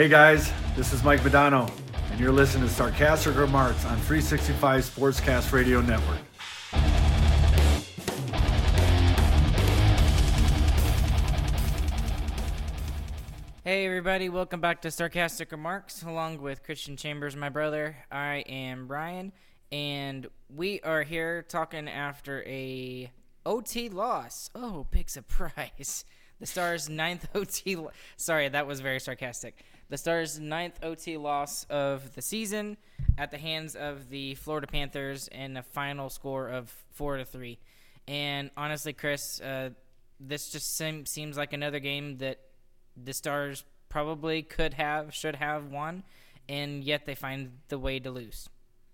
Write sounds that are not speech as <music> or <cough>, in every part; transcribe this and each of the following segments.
Hey guys, this is Mike Modano, and you're listening to Sarcastic Remarks on 365 Sportscast Radio Network. Hey everybody, welcome back to Sarcastic Remarks along with Christian Chambers, my brother. I am Brian, and we are here talking after a OT loss. Oh, big surprise. The Stars' ninth <laughs> OT. Lo- Sorry, that was very sarcastic. The Stars' ninth OT loss of the season at the hands of the Florida Panthers in a final score of four to three. And honestly, Chris, uh, this just seem, seems like another game that the Stars probably could have, should have won, and yet they find the way to lose.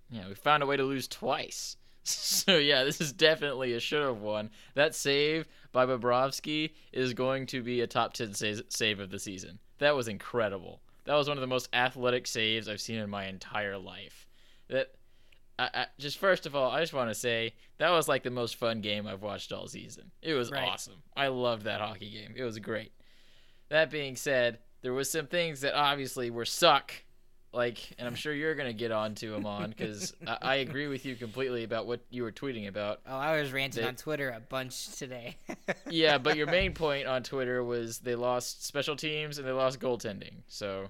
Yeah, we found a way to lose twice. <laughs> So yeah, this is definitely a should have won. That save by Bobrovsky is going to be a top ten save, save of the season. That was incredible. That was one of the most athletic saves I've seen in my entire life. That I, I, just first of all, I just want to say that was like the most fun game I've watched all season. It was Right. awesome. I loved that hockey game. It was great. That being said, there was some things that obviously were suck like and i'm sure you're gonna get on to them on because I, I <laughs> agree with you completely about what you were tweeting about Oh, I was ranting They- on Twitter a bunch today. <laughs> yeah but your main point on twitter was they lost special teams and they lost goaltending so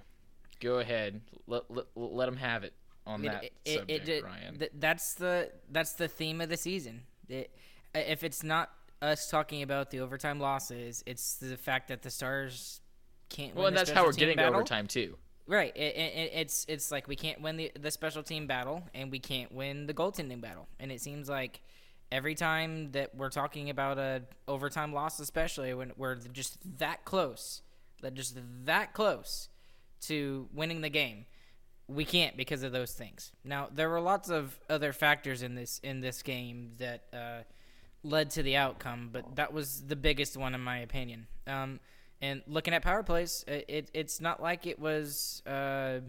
go ahead let, let, let them have it on It- that it- it- subject it- ryan th- that's the that's the theme of the season. It, if it's not us talking about the overtime losses, it's the fact that the Stars can't. well win and that's how we're getting battle. overtime too Right. It, it, it's it's like we can't win the the special team battle, and we can't win the goaltending battle. And it seems like every time that we're talking about a overtime loss, especially when we're just that close, that just that close to winning the game, we can't because of those things. Now there were lots of other factors in this in this game that uh, led to the outcome, but that was the biggest one in my opinion. Um, and looking at power plays, it, it it's not like it was uh,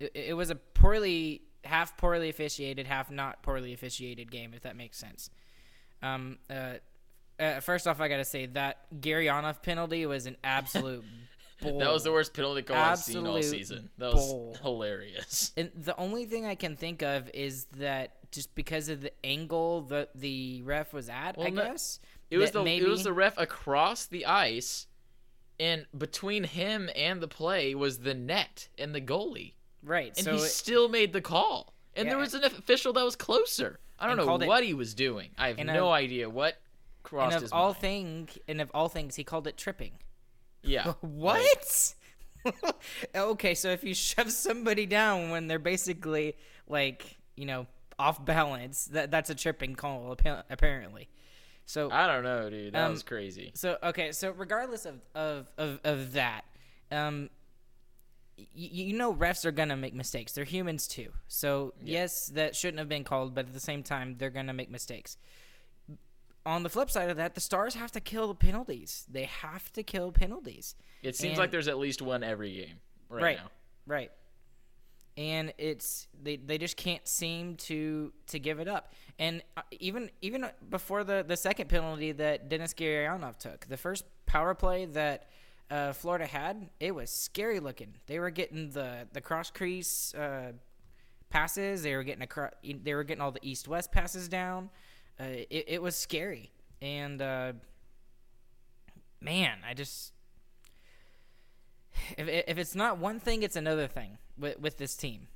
it, it was a poorly half poorly officiated, half not poorly officiated game, if that makes sense. Um, uh, uh, first off, I gotta say that Gurianov penalty was an absolute. <laughs> bull. that was the worst penalty call i've seen all season that was bull. hilarious <laughs> And the only thing I can think of is that just because of the angle that the ref was at, Well, I guess It was the maybe, it was the ref across the ice, and between him and the play was the net and the goalie, right. and so he it- still made the call. And there was an official that was closer. I don't know called it- what he was doing. I have no of- idea what crossed and of his all mind. thing and of all things, he called it tripping. yeah. <laughs> What? <laughs> okay, so if you shove somebody down when they're basically like you know off balance, that that's a tripping call apparently. So I don't know, dude. That Um, was crazy. So okay, so regardless of of of, of that, um, y- you know refs are gonna make mistakes. They're humans too. So yes, that shouldn't have been called, but at the same time, they're gonna make mistakes. On the flip side of that, the Stars have to kill the penalties. They have to kill penalties. It seems and- like there's at least one every game right, Right. now. Right. And it's they, they just can't seem to to give it up. And uh, even even before the the second penalty that Denis Gurianov took, the first power play that uh, Florida had, it was scary looking. They were getting the the cross crease uh, passes. They were getting across, They were getting all the east west passes down. Uh, it, it was scary. And uh, man, I just if if it's not one thing, it's another thing with with this team,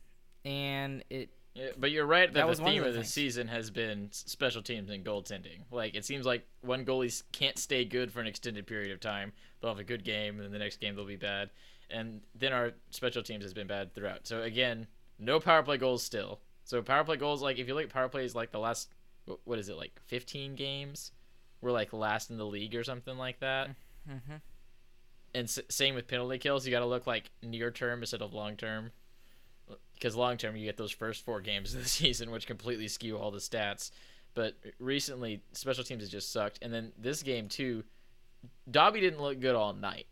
and it Yeah, but you're right that, That the of theme the of the season has been special teams and goaltending. Like it seems like one goalie can't stay good for an extended period of time. They'll have a good game, and then the next game they'll be bad. And then our special teams has been bad throughout. So again, no power play goals still. So power play goals, like if you look at power plays, like the last, what is it, like 15 games, we're like last in the league or something like that. Mhm. And s- same with penalty kills. You got to look like near term instead of long term because long term you get those first four games of the <laughs> season, which completely skew all the stats. But recently, special teams has just sucked, and then this game too, Dobby didn't look good all night.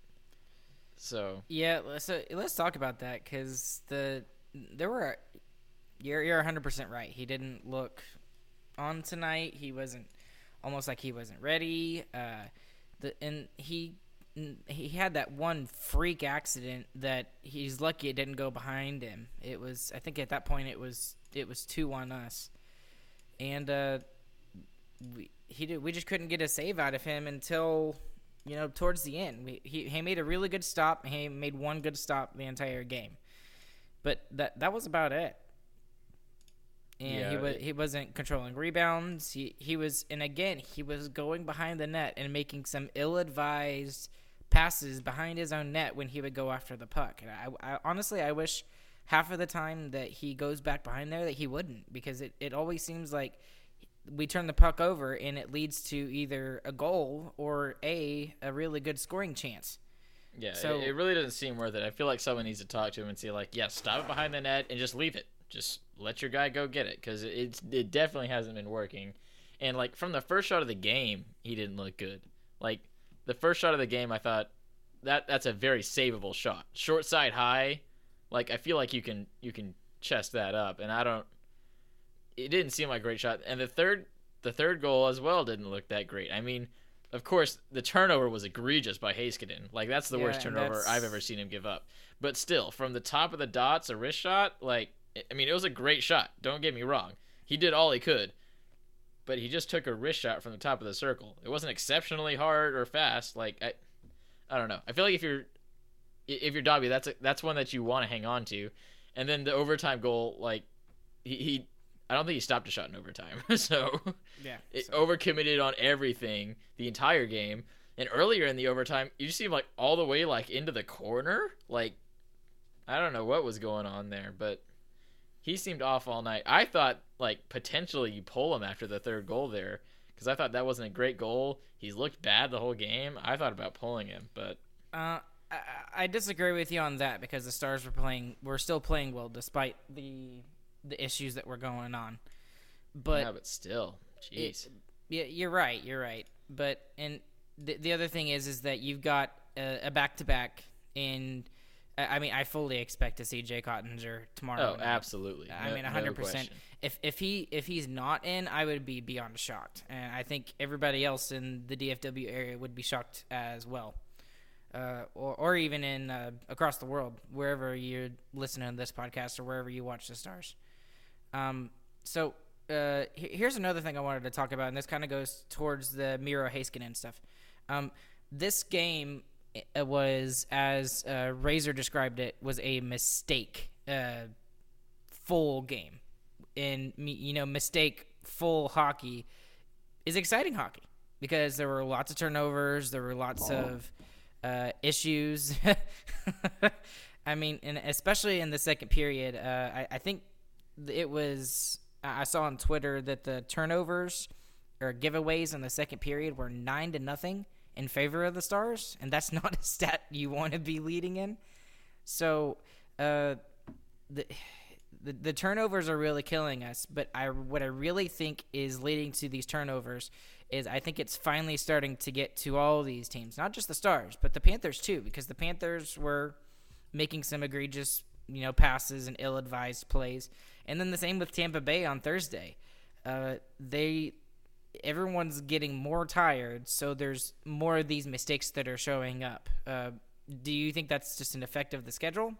So yeah. So let's talk about that because the there were you're you're 100 percent right. He didn't look on tonight. He wasn't almost like he wasn't ready. Uh, the and he he had that one freak accident that he's lucky it didn't go behind him. It was I think at that point it was it was two on us, and uh, we he did, we just couldn't get a save out of him until you know towards the end. We, he he made a really good stop. He made one good stop the entire game, but that that was about it. And he was he wasn't controlling rebounds. He he was and again he was going behind the net and making some ill-advised passes behind his own net when he would go after the puck. And I, I honestly I wish half of the time that he goes back behind there that he wouldn't because it, it always seems like we turn the puck over and it leads to either a goal or a a really good scoring chance. Yeah, So- it, it really doesn't seem worth it. I feel like someone needs to talk to him and say like, yeah, stop it behind the net and just leave it. Just let your guy go get it because it, it definitely hasn't been working. And like from the first shot of the game, he didn't look good. Like the first shot of the game, I thought that that's a very savable shot, short side high. Like I feel like you can you can chest that up, and I don't. It didn't seem like a great shot, and the third the third goal as well didn't look that great. I mean, of course, the turnover was egregious by Heiskanen. Like that's the Yeah, worst turnover that's- I've ever seen him give up. But still, from the top of the dots, a wrist shot, like I mean, it was a great shot. Don't get me wrong. He did all he could. But he just took a wrist shot from the top of the circle. It wasn't exceptionally hard or fast. Like I, I don't know. I feel like if you're, if you're Dobby, that's a, that's one that you want to hang on to. And then the overtime goal, like he, he I don't think he stopped a shot in overtime. <laughs> so Yeah. it overcommitted on everything the entire game. And earlier in the overtime, you see him like all the way like into the corner. Like I don't know what was going on there, but he seemed off all night. I thought like potentially you pull him after the third goal there because I thought that wasn't a great goal. He's looked bad the whole game. I thought about pulling him, but Uh, I, I disagree with you on that because the Stars were playing, were still playing well despite the the issues that were going on. But yeah, but still, jeez. yeah, you're right. You're right. But and the the other thing is is that you've got a back to back in. I mean, I fully expect to see Jake Oettinger tomorrow. oh, night. absolutely. I No- mean, no hundred percent. If if he if he's not in, I would be beyond shocked, and I think everybody else in the DFW area would be shocked as well, uh, or or even in uh, across the world, wherever you're listening to this podcast or wherever you watch the stars. Um, so uh, here's another thing I wanted to talk about, and this kind of goes towards the Miro Heiskanen stuff. Um, this game uh, was, as uh, Razor described it, was a mistake. Uh, full game, and you know, mistake full hockey is exciting hockey because there were lots of turnovers, there were lots of uh, issues. <laughs> I mean, and especially in the second period, uh, I, I think it was. I saw on Twitter that the turnovers or giveaways in the second period were nine to nothing in favor of the Stars, and that's <laughs> not a stat you want to be leading in. So, uh, the, the the turnovers are really killing us. But I what I really think is leading to these turnovers is I think it's finally starting to get to all these teams, not just the Stars, but the Panthers too, because the Panthers were making some egregious you know passes and ill-advised plays, and then the same with Tampa Bay on Thursday. Uh, they everyone's getting more tired, so there's more of these mistakes that are showing up. Uh, do you think that's just an effect of the schedule?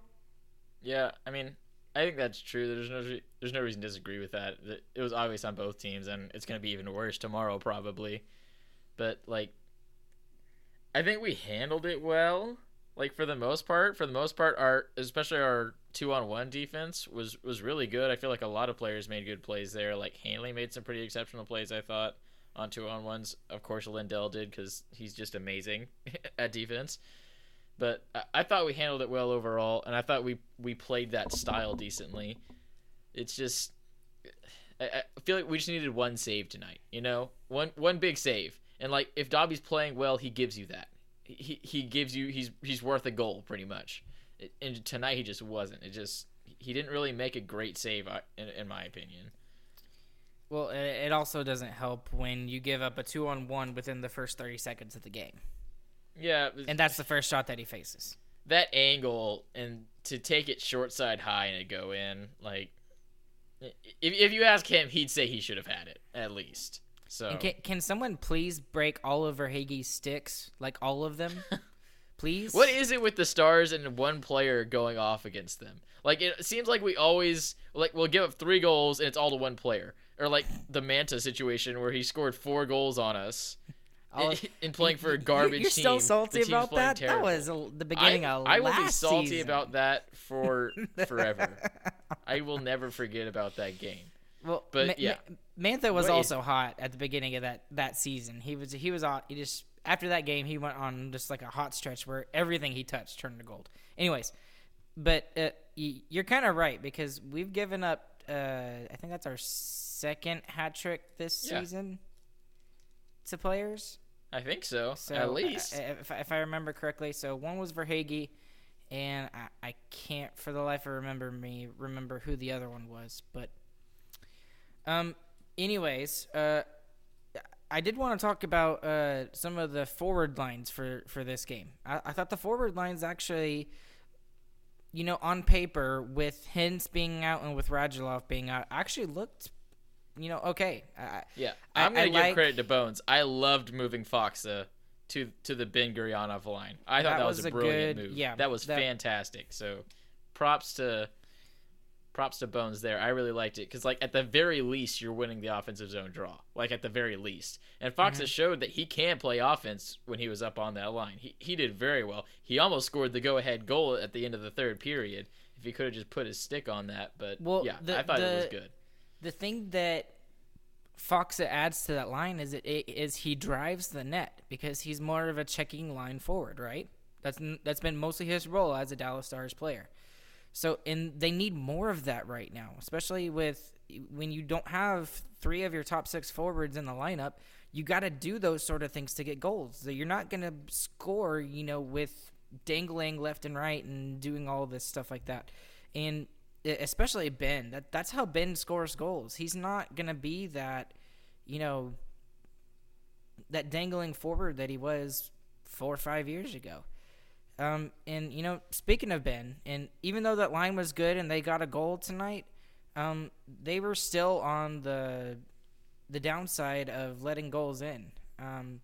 Yeah, I mean, I think that's true. There's no re- there's no reason to disagree with that. That- It was obvious on both teams, and it's going to be even worse tomorrow probably. But like, I think we handled it well. Like for the most part, for the most part, our especially our two on one defense was was really good. I feel like a lot of players made good plays there. Like Hanley made some pretty exceptional plays. I thought on two on ones. Of course, Lindell did because he's just amazing <laughs> at defense. But I, I thought we handled it well overall, and I thought we we played that style decently. It's just I, feel like we just needed one save tonight. You know, one one big save, and like if Dobby's playing well, he gives you that. He he gives you he's he's worth a goal pretty much. And tonight he just wasn't. It just he didn't really make a great save, in, in my opinion. Well, it, also doesn't help when you give up a two on one within the first 30 seconds of the game. Yeah, And that's the first shot that he faces. that angle and to take it short side high and it go in like if, if you ask him he'd say he should have had it at least so can, can someone please break all of Verhaeghe's sticks? Like all of them? <laughs> please. What is it with the Stars and one player going off against them? Like it seems like we always like we'll give up three goals and it's all to one player. Or like the Mantha situation where he scored four goals on us in, <laughs> in playing for a <laughs> garbage You're team. still The salty about that. terrible. That was a, the beginning I, of I will be salty season. about that for <laughs> forever. I will never forget about that game. Well, But, Ma- yeah. Ma- Mantha was also hot at the beginning of that that season. He was he was on. He just after that game he went on just like a hot stretch where everything he touched turned to gold. Anyways, but uh, y- you're kind of right because we've given up. Uh, I think that's our second hat trick this Yeah. season to players. I think so, So at least. if, if I remember correctly, so one was Verhaeghe, and I, I can't for the life of remember me remember who the other one was. But um, anyways, uh, I did want to talk about uh some of the forward lines for for this game. I, I thought the forward lines actually. You know, on paper, with Hintz being out and with Radulov being out, actually looked, you know, okay. I, yeah, I- I'm gonna I give like- credit to Bones. I loved moving Faksa to to the Benn Gurianov line. I thought That that, was, was a brilliant good- move. yeah, that was that- fantastic. So, props to props to Bones there. I really liked it because like at the very least you're winning the offensive zone draw. Like at the very least, and Fox Mm-hmm. has showed that he can play offense when he was up on that line. He he did very well. He almost scored the go ahead goal at the end of the third period. If he could have just put his stick on that, but Well, yeah, the- I thought it was good. The thing that Faksa adds to that line is it is he drives the net because he's more of a checking line forward, right? That's that's been mostly his role as a Dallas Stars player. So and they need more of that right now, especially with when you don't have three of your top six forwards in the lineup. You got to do those sort of things to get goals. So you're not going to score, you know, with dangling left and right and doing all this stuff like that. And especially Benn, that that's how Benn scores goals. He's not going to be that, you know, that dangling forward that he was four or five years ago. Um, and you know, speaking of Benn, and even though that line was good and they got a goal tonight, um, they were still on the the downside of letting goals in. Um,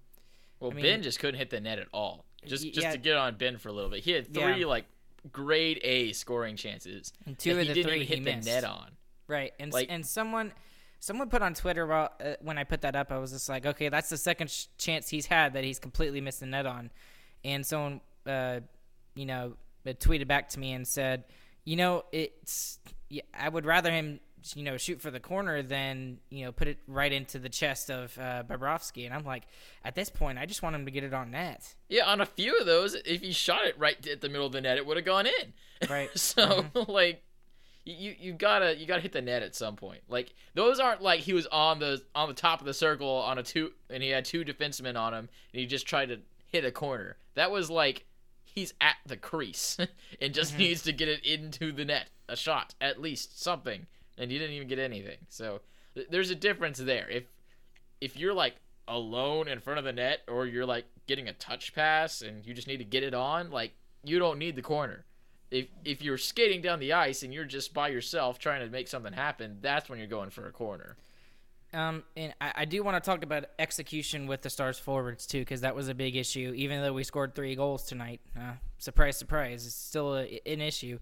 Well, I mean- Benn just couldn't hit the net at all. Just just yeah. to get on Benn for a little bit, he had three Yeah. like grade A scoring chances. And two of he the didn't three hit missed. the net on. Right, and Like- and someone someone put on Twitter while uh, when I put that up, I was just like, okay, that's the second sh- chance he's had that he's completely missed the net on, and someone, uh, you know, uh, tweeted back to me and said, you know, it's yeah, I would rather him, you know, shoot for the corner than you know put it right into the chest of uh, Bobrovsky, and I'm like, at this point, I just want him to get it on net, Yeah, on a few of those, if he shot it right at the middle of the net, it would have gone in. Right. <laughs> so <laughs> like, you you gotta you gotta hit the net at some point. Like those aren't like he was on the on the top of the circle on a two and he had two defensemen on him and he just tried to hit a corner. That was like he's at the crease <laughs> and just needs to get it into the net, a shot at least something, and he didn't even get anything. So th- there's a difference there. If if you're like alone in front of the net or you're like getting a touch pass and you just need to get it on, like you don't need the corner. If if you're skating down the ice and you're just by yourself trying to make something happen, that's when you're going for a corner. Um, and I, I do want to talk about execution with the Stars forwards too, because that was a big issue. Even though we scored three goals tonight, uh, surprise, surprise, it's still a, an issue.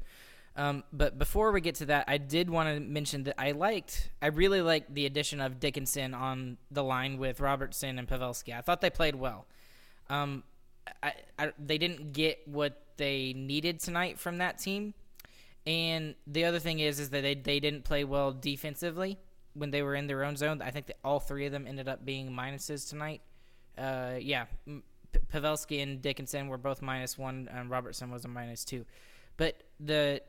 Um, but before we get to that, I did want to mention that I liked, I really liked the addition of Dickinson on the line with Robertson and Pavelski. I thought they played well. Um, I, I, they didn't get what they needed tonight from that team. And the other thing is, is that they, they didn't play well defensively when they were in their own zone. I think that all three of them ended up being minuses tonight. Uh, yeah, P- Pavelski and Dickinson were both minus one, and Robertson was a minus two. But the,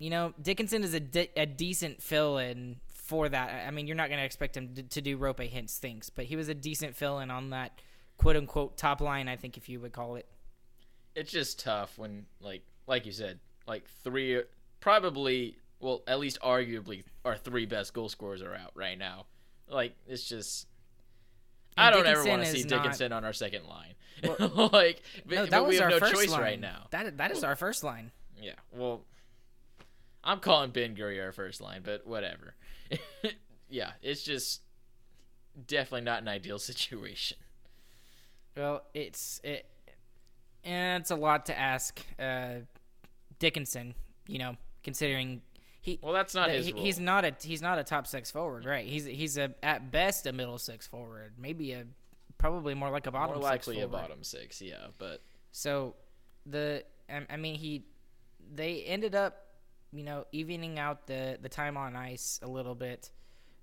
you know, Dickinson is a, de- a decent fill in for that. I- mean, you're not going to expect him to, to do Roope Hintz things, but he was a decent fill in on that quote unquote top line, I think, if you would call it. It's just tough when like like you said, like three probably well, at least arguably our three best goal scorers are out right now. Like it's just I don't ever want to see is not- Dickinson on our second line. Well- <laughs> like but, No, that we was have our no first choice line right now. That that is our first line. Yeah, well, I'm calling Ben Gurry our first line, but whatever. <laughs> yeah, it's just definitely not an ideal <laughs> situation. Well, it's it. And it's a lot to ask uh, Dickinson, you know, considering he Well, that's not that his he- he's not a he's not a top six forward, right? He's he's a at best a middle six forward, maybe a probably more like a bottom More six likely a forward. bottom six, yeah. But So the I, I mean he they ended up you know evening out the the time on ice a little bit,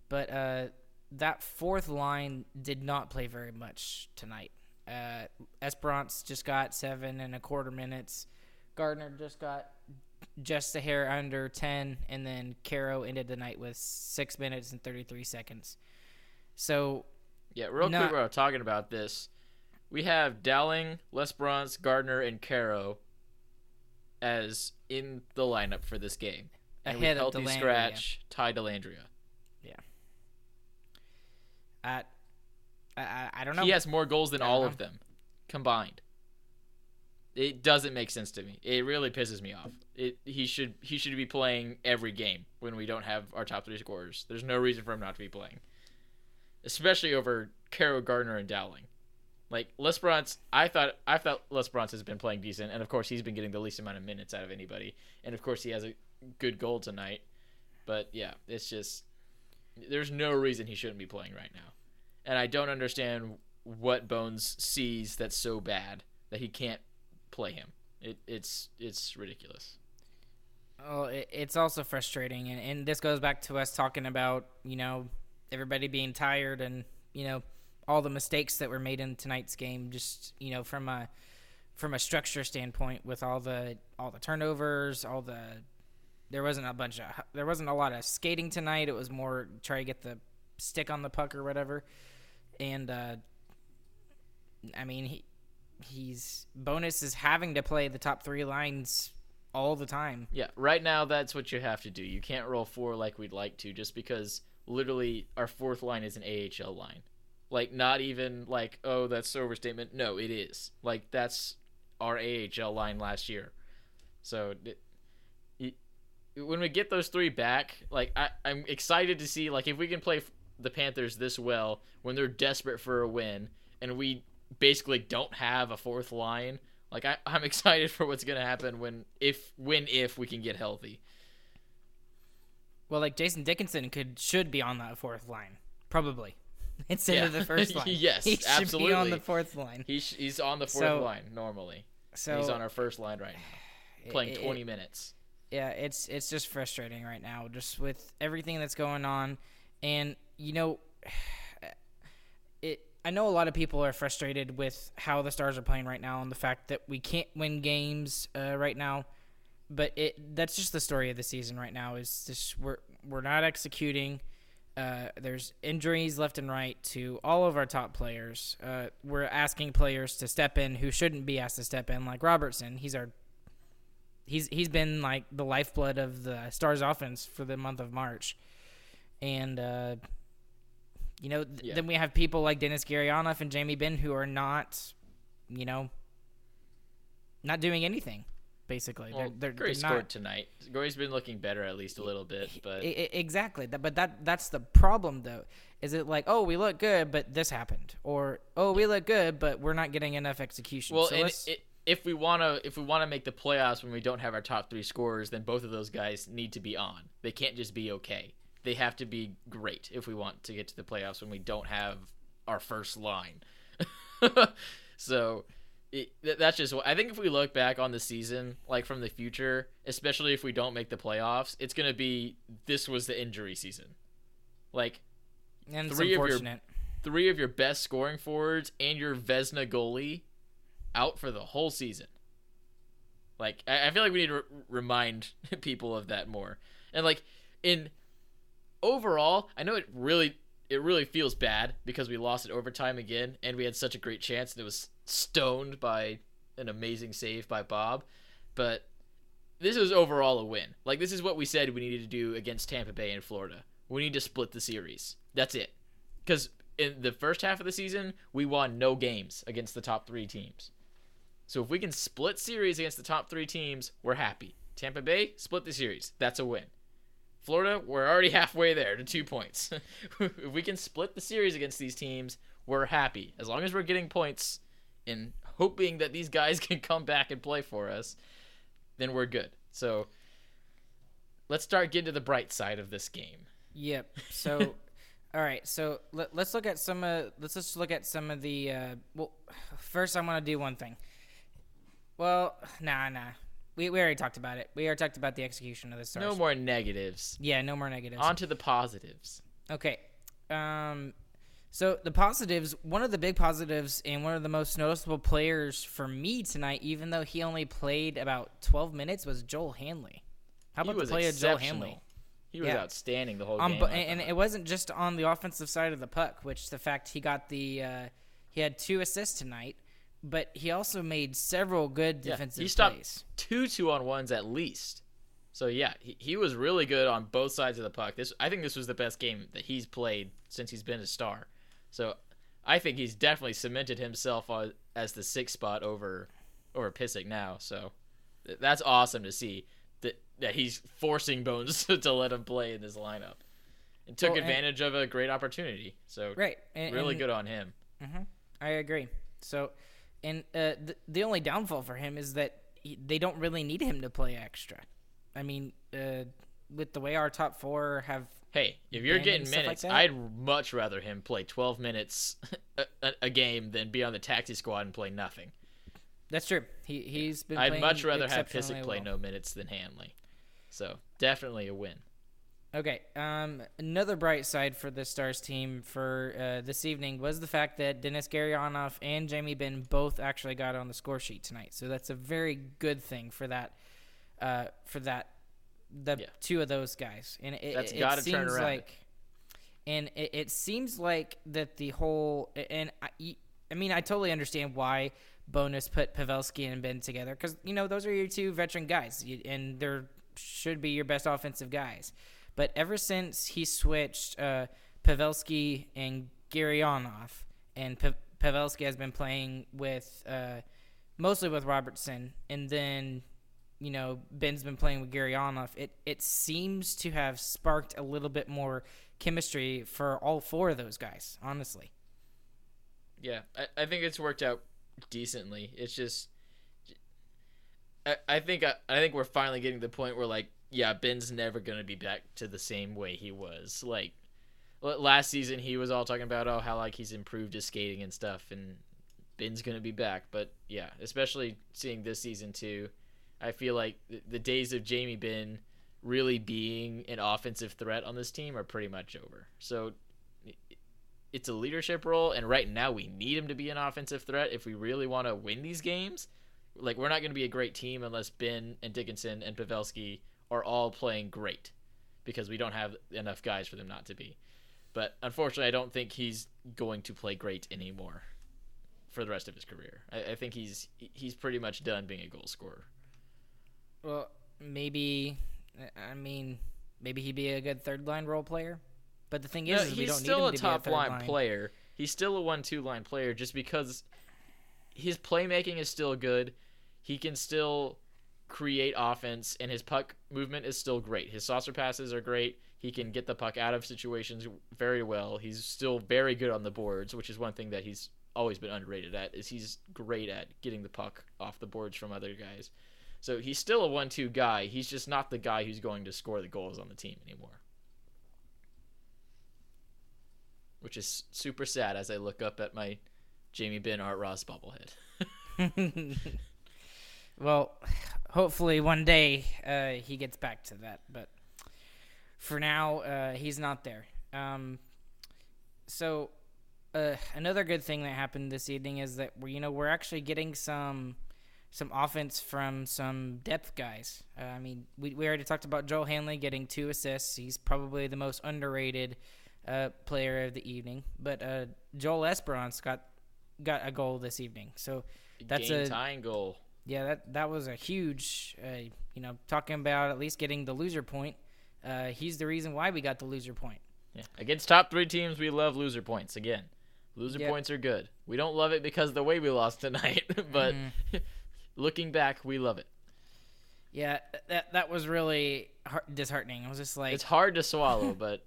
but uh, that fourth line did not play very much tonight. Uh, Esperance just got seven and a quarter minutes. Gardner just got just a hair under ten, and then Caro ended the night with six minutes and thirty three seconds. So yeah, real Not- quick, we're talking about this, we have Dowling, Lesperance, Gardner, and Caro as in the lineup for this game. And Ahead of healthy scratch, Ty Dellandrea. Yeah. At I, I, I don't know. He has more goals than all know. of them combined. It doesn't make sense to me. It really pisses me off. It he should he should be playing every game when we don't have our top three scorers. There's no reason for him not to be playing, especially over Caro Gardner and Dowling. Like Lesperance, I thought I thought Lesperance has been playing decent, and of course he's been getting the least amount of minutes out of anybody, and of course he has a good goal tonight. But yeah, it's just there's no reason he shouldn't be playing right now, and I don't understand what Bones sees that's so bad that he can't play him. It, it's it's ridiculous. Well, it, it's also frustrating, and, and this goes back to us talking about you know everybody being tired and you know all the mistakes that were made in tonight's game. Just you know from a from a structure standpoint, with all the all the turnovers, all the there wasn't a bunch of there wasn't a lot of skating tonight. It was more try to get the stick on the puck or whatever, and uh, I mean he he's Bowness is having to play the top three lines all the time. Yeah, right now that's what you have to do. You can't roll four like we'd like to, just because literally our fourth line is an AHL line. Like not even like oh that's overstatement. No, it is. Like that's our AHL line last year. So it, it, when we get those three back, like I, I'm excited to see like if we can play the Panthers this well when they're desperate for a win and we basically don't have a fourth line. Like I, I'm <laughs> excited for what's gonna happen when if when if we can get healthy. Well, like Jason Dickinson could should be on that fourth line, probably <laughs> instead Yeah. of the <laughs> first line. Yes, he should be on the fourth line. He's he's on the fourth So- line normally. So he's on our first line right now, <sighs> playing it- 20 minutes. yeah, it's it's just frustrating right now, just with everything that's going on, and you know, <sighs> it. I know a lot of people are frustrated with how the Stars are playing right now, and the fact that we can't win games uh, right now. But it that's just the story of the season right now. Is just we're we're not executing. Uh, there's injuries left and right to all of our top players. Uh, we're asking players to step in who shouldn't be asked to step in, like Robertson. He's our he's he's been like the lifeblood of the Stars offense for the month of March, and uh, you know th- Yeah. then we have people like Denis Gurianov and Jamie Benn who are not, you know, not doing anything. Basically, Well, they're, they're, Gray they're scored not. tonight. Gray's been looking better at least a little bit, but exactly, but that that's the problem though. Is it like, oh, we look good, but this happened, or oh, we look good, but we're not getting enough execution. well, so and let's- i if we want to if we want to make the playoffs when we don't have our top 3 scorers, then both of those guys need to be on. They can't just be okay. They have to be great if we want to get to the playoffs when we don't have our first line. <laughs> so it, that's just what I think. If we look back on the season, like from the future, especially if we don't make the playoffs, it's gonna be this was the injury season. Like and three of your- three of your best scoring forwards and your Vezina goalie out for the whole season. Like I, I feel like we need to re- remind <laughs> people of that more. And like in overall, I know it really it really feels bad because we lost it overtime again and we had such a great chance and it was stoned by an amazing save by Bob. But this is overall a win. Like this is what we said we needed to do against Tampa Bay in Florida. We need to split the series. That's it. Because in the first half of the season, we won no games against the top three teams. So if we can split series against the top three teams, we're happy. Tampa Bay, split the series. That's a win. Florida, we're already <laughs> halfway there to two points. <laughs> if we can split the series against these teams, we're happy. As long as we're getting points in hoping that these guys <laughs> can come back and play for us, then we're good. So let's start getting to the bright side of this game. Yep. So, <laughs> all right. So let, us look at some. Uh, let's just look at some of the. Uh, well, first I want to do one thing. Well, nah, nah. We, we already talked about it. We already talked about the execution of the stars. No more negatives. Yeah, no more negatives. On to the positives. Okay. Um, so the positives, one of the big positives and one of the most noticeable players for me tonight, even though he only played about 12 minutes, was Joel Hanley. How about the play of Joel Hanley? He was Yeah. outstanding the whole Um, game. but, and it wasn't just on the offensive side of the puck, which the fact he got the uh, he had two assists tonight, but he also made several good Yeah, defensive he stopped plays. two two on ones at least. So yeah, he, he was really good on both sides of the puck. This I think this was the best game that he's played since he's been a star. So I think he's definitely cemented himself as the sixth spot over over Pysyk now. So that's awesome to see that that he's forcing Bones <laughs> to let him play in this lineup and took Well, and- advantage of a great opportunity. So Right, and, really and good on him. I agree. So, and uh, the the only downfall for him is that he, they don't really need him to play extra. I mean, uh, with the way our top four have Hey, if you're getting stuff like minutes. I'd much rather him play 12 minutes <laughs> a, a, a game than be on the taxi squad and play nothing. that's true. He he's been. I'd much rather have Pysyk play well. no minutes than Hanley. So definitely a win. Okay. Um, another bright side for the Stars team for uh, this evening was the fact that Denis Gurianov and Jamie Benn both actually got on the score sheet tonight. So that's a very good thing for that. Uh, for that, the Yeah. two of those guys, and it, That's it, it turn seems around. like, and it, it seems like that the whole and I, I mean I totally understand why Bowness put Pavelski and Benn together because you know those are your two veteran guys and they're should be your best offensive guys. But ever since he switched uh, Pavelski and Gurianov, and Pa- Pavelski has been playing with uh, mostly with Robertson, and then you know Benn's been playing with Gurianov. It it seems to have sparked a little bit more chemistry for all four of those guys. Honestly, Yeah, I, I think it's worked out decently. It's just, I, I think I, I think we're finally getting to the point where like, yeah, Benn's never gonna be back to the same way he was. Like, last season he was all talking about oh how like he's improved his skating and stuff, and Benn's gonna be back. But yeah, especially seeing this season too, I feel like the, days of Jamie Benn really being an offensive threat on this team are pretty much over. So it's a leadership role, and right now we need him to be an offensive threat if we really want to win these games. Like we're not going to be a great team unless Benn and Dickinson and Pavelski are all playing great, because we don't have enough guys for them not to be. But unfortunately, I don't think he's going to play great anymore for the rest of his career. I, I think he's he's pretty much done being a goal scorer. Well maybe I mean maybe he'd be a good third line role player. But the thing is, No, is he's don't still a to top a line, line player. He's still a one-two line player, just because his playmaking is still good. He can still create offense, and his puck movement is still great. His saucer passes are great. He can get the puck out of situations very well. He's still very good on the boards, which is one thing that he's always been underrated at. Is he's great at getting the puck off the boards from other guys. So he's still a one-two guy. He's just not the guy who's going to score the goals on the team anymore. which is super sad as I look up at my Jamie Benn Art Ross bobblehead. <laughs> well, hopefully one day uh, he gets back to that, but for now uh, he's not there. Um, so uh, another good thing that happened this evening is that we, you know we're actually getting some some offense from some depth guys. Uh, I mean, we we already talked about Joel Hanley getting two assists. He's probably the most underrated uh, player of the evening. But uh, Joel Lesperance got got a goal this evening. So that's Game a tying goal. yeah that that was a huge. Uh, you know, talking about at least getting the loser point. Uh, he's the reason why we got the loser point. Yeah. Against top three teams, we love loser points. Again, loser Yep. points are good. We don't love it because of the way we lost tonight, <laughs> but <laughs> looking back, we love it. Yeah, that that was really heart- disheartening. I was just like, It's hard to swallow, <laughs> but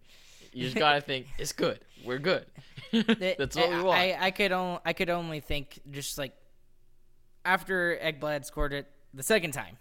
you just gotta think it's good. We're good. <laughs> That's what we want. I, I could only I could only think just like after Ekblad scored it the second time,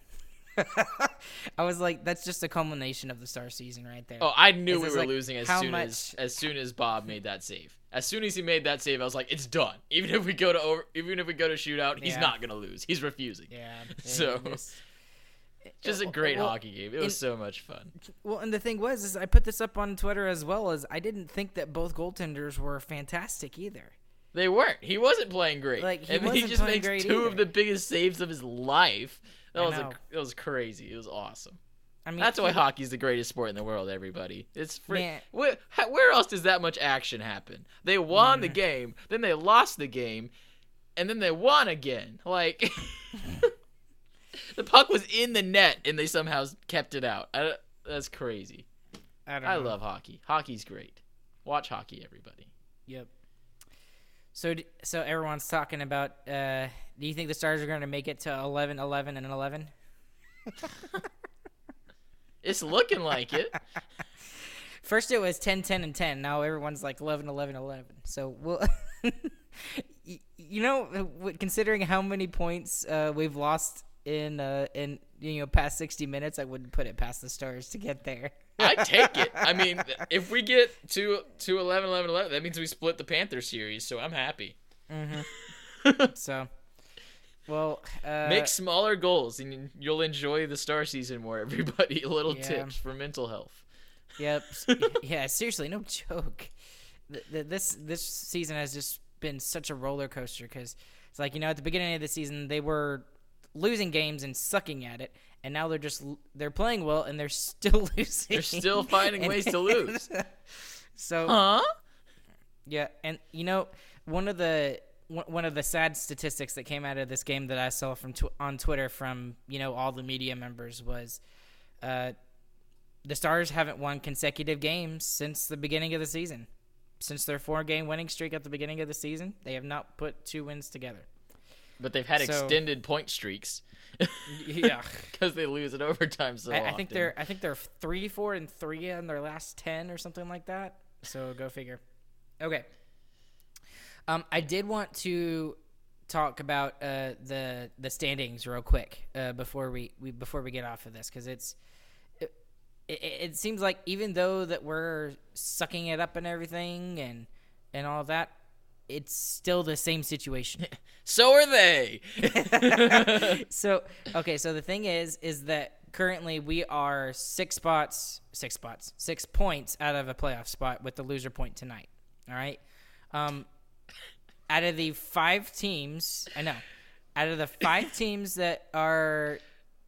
<laughs> I was like, that's just a culmination of the star season right there. Oh, I knew It's we were like, losing as soon much- as as soon as Bob made that save. As soon as he made that save, I was like, it's done. <laughs> Even if we go to over, even if we go to shootout, he's Yeah. not gonna lose. He's refusing. yeah. <laughs> So- just- <laughs> Just a oh, great well, hockey game. It was in- so much fun. Well, and the thing was, is I put this up on Twitter as well as I didn't think that both goaltenders were fantastic either. They weren't. He wasn't playing great. Like, he and he just makes two of the biggest saves of his life. That I was a, it was crazy. It was awesome. I mean, That's why he- hockey's the greatest sport in the world. Everybody, it's free. Where, where else does that much action happen? They won Mm. the game, then they lost the game, and then they won again. Like <laughs> the puck was in the net, and they somehow kept it out. I, that's crazy. I, don't I know. love hockey. Hockey's great. Watch hockey, everybody. Yep. So, so everyone's talking about. Uh, do you think the Stars are going to make it to 11, 11, and 11? <laughs> It's looking like it. <laughs> First it was 10, 10, and 10. Now everyone's like 11, 11, 11. So we'll. <laughs> you know, uh, considering how many points uh, we've lost in uh, in you know past 60 minutes, I wouldn't put it past the Stars to get there. I take it. I mean, <laughs> if we get to to 11, 11, 11, that means we split the Panther series, so I'm happy. So, well, uh, Make smaller goals, and you'll enjoy the star season more. <laughs> Everybody, little Yeah. tips for mental health. Yep. <laughs> yeah. Seriously, no joke. Th- th- This this season has just been such a roller coaster because it's like you know at the beginning of the season they were losing games and sucking at it, and now they're just they're playing well and they're still <laughs> losing. They're still finding ways to lose. so Huh? yeah, and you know one of the one of the sad statistics that came out of this game that I saw from tw- on Twitter from you know all the media members was, uh, the Stars haven't won consecutive games since the beginning of the season. Since their four game winning streak at the beginning of the season, they have not put two wins together. But they've had So- extended point streaks Yeah, <laughs> because they lose in overtime so I, I often. think they're I think they're three, four, and three in their last ten or something like that. So go figure. Okay. Um, I did want to talk about uh, the the standings real quick uh, before we, we before we get off of this because it's it, it, it seems like even though that we're sucking it up and everything and and all that, it's still the same situation. <laughs> So are they. <laughs> <laughs> so okay, so the thing is, is that currently we are six spots, six spots, six points out of a playoff spot with the loser point tonight. All right. Um, out of the five teams, I know, out of the five <laughs> teams that are,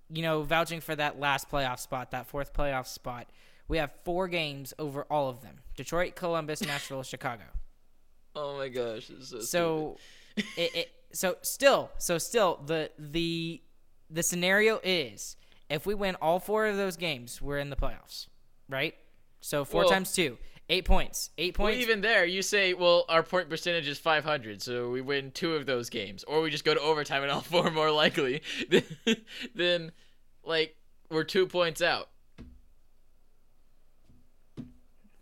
you know, vouching for that last playoff spot, that fourth playoff spot, we have four games over all of them: Detroit, Columbus, <laughs> Nashville, Chicago. oh my gosh. It's so, So, it, it so still so still the the the scenario is if we win all four of those games, we're in the playoffs, right? So four Well- times two, eight points. Eight Well, points. even there, you say, well, our point percentage is 500, so we win two of those games, or we just go to overtime and all <laughs> four more likely. <laughs> then, like, we're two points out.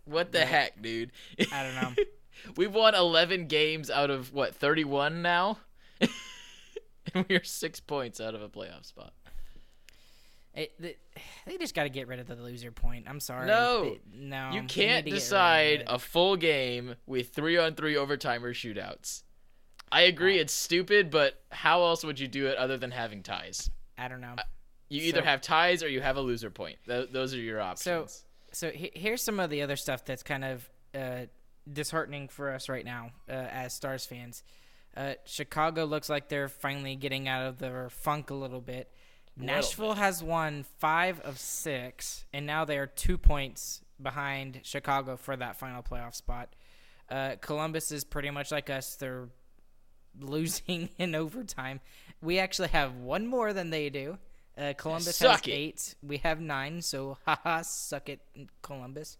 What the heck, dude? I don't know. <laughs> We've won 11 games out of what 31 now, and we are six points out of a playoff spot. It, the, they just got to get rid of the loser point. I'm sorry. No. They- no. You can't need to get rid of decide a full game with three on three overtime or shootouts. I agree, it's stupid, but how else would you do it other than having ties? I don't know. You either So- have ties or you have a loser point. Th- those are your options. So he- here's some of the other stuff that's kind of uh, disheartening for us right now uh, as Stars fans. Uh, Chicago looks like they're finally getting out of their funk a little bit. Nashville has won five of six, and now they are two points behind Chicago for that final playoff spot. Uh, Columbus is pretty much like us; they're losing <laughs> in overtime. We actually have one more than they do. Uh, Columbus Suck has it. eight. We have nine. So <laughs> haha, suck it, Columbus.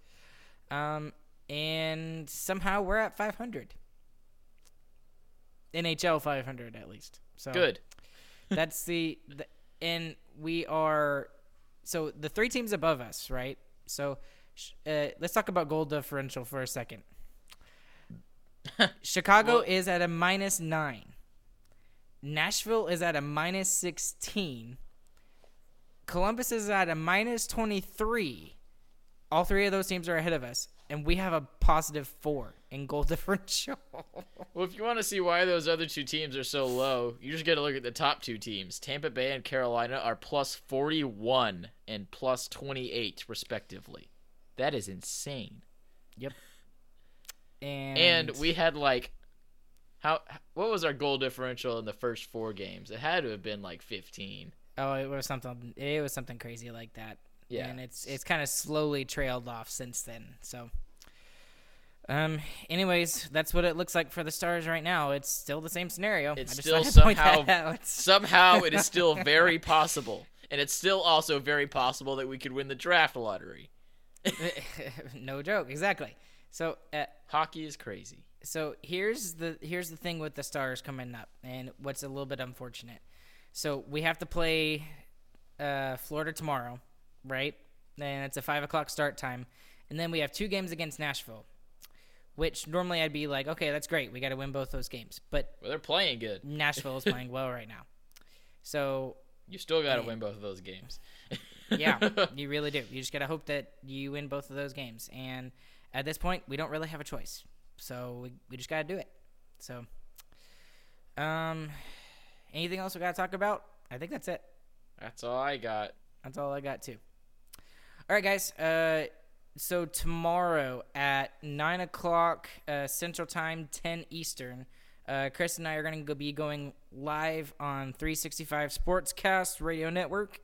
Um, and somehow we're at 500. NHL 500 at least. So Good. that's the, the and we are so the three teams above us, right? So uh, let's talk about goal differential for a second. <laughs> Chicago Well- is at a minus nine. Nashville is at a minus 16. Columbus is at a minus 23. All three of those teams are ahead of us, and we have a positive four in goal <laughs> differential. Well, if you want to see why those other two teams are so low, you just got to look at the top two teams. Tampa Bay and Carolina are plus 41 and plus 28, respectively. That is insane. yep. And, And we had like how what was our goal differential in the first four games? It had to have been like 15. oh, it was something. It was something crazy like that. Yeah. and it's it's kind of slowly trailed off since then. So, um, anyways, that's what it looks like for the Stars right now. It's still the same scenario. It's still somehow-. <laughs> Somehow it is still <laughs> very possible. And it's still also very possible that we could win the draft lottery. <laughs> no joke, exactly. So, uh, Hockey is crazy. so here's the here's the thing with the Stars coming up, and what's a little bit unfortunate. So we have to play uh, Florida tomorrow, right? And it's a five o'clock start time, and then we have two games against Nashville, which normally I'd be like, okay, that's great, we got to win both those games, but Well, they're playing good. Nashville is playing <laughs> well right now. So You still got to win both of those games. <laughs> yeah, <laughs> you really do. You just gotta hope that you win both of those games. And at this point, we don't really have a choice. So we, we just gotta do it. So, um, anything else we gotta talk about? I think that's it. That's all I got. That's all I got too. All right, guys. Uh, so tomorrow at nine o'clock uh, Central Time, ten Eastern, uh, Chris and I are going to be going live on 365 Sportscast Radio Network.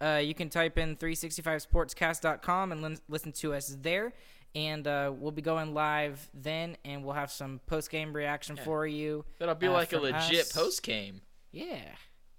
Uh, you can type in 365sportscast.com and lin- listen to us there. And uh, we'll be going live then, and we'll have some post game reaction for you. That'll be uh, like a legit post game. Yeah,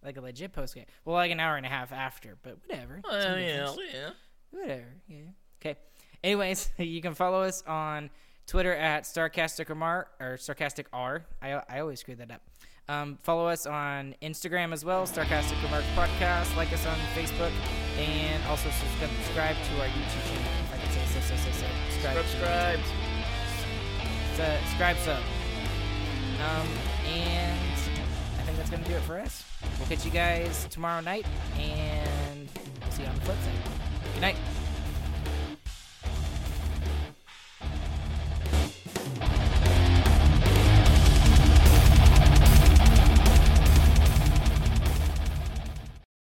like a legit post game. Well, like an hour and a half after, but whatever. Well, yeah, yeah. Whatever. Yeah. Okay. Anyways, <laughs> you can follow us on Twitter at Sarcastic Remark or Sarcastic R. I, I always screw that up. Um, follow us on Instagram as well, Sarcastic Remarks Podcast. Like us on Facebook, and also subscribe, to our YouTube channel. If I can say so, so, so, so. Subscribe. Subscribe. Su- subscribe sub. Um, and I think that's gonna do it for us. We'll catch you guys tomorrow night, and we'll see you on the flip side. Good night.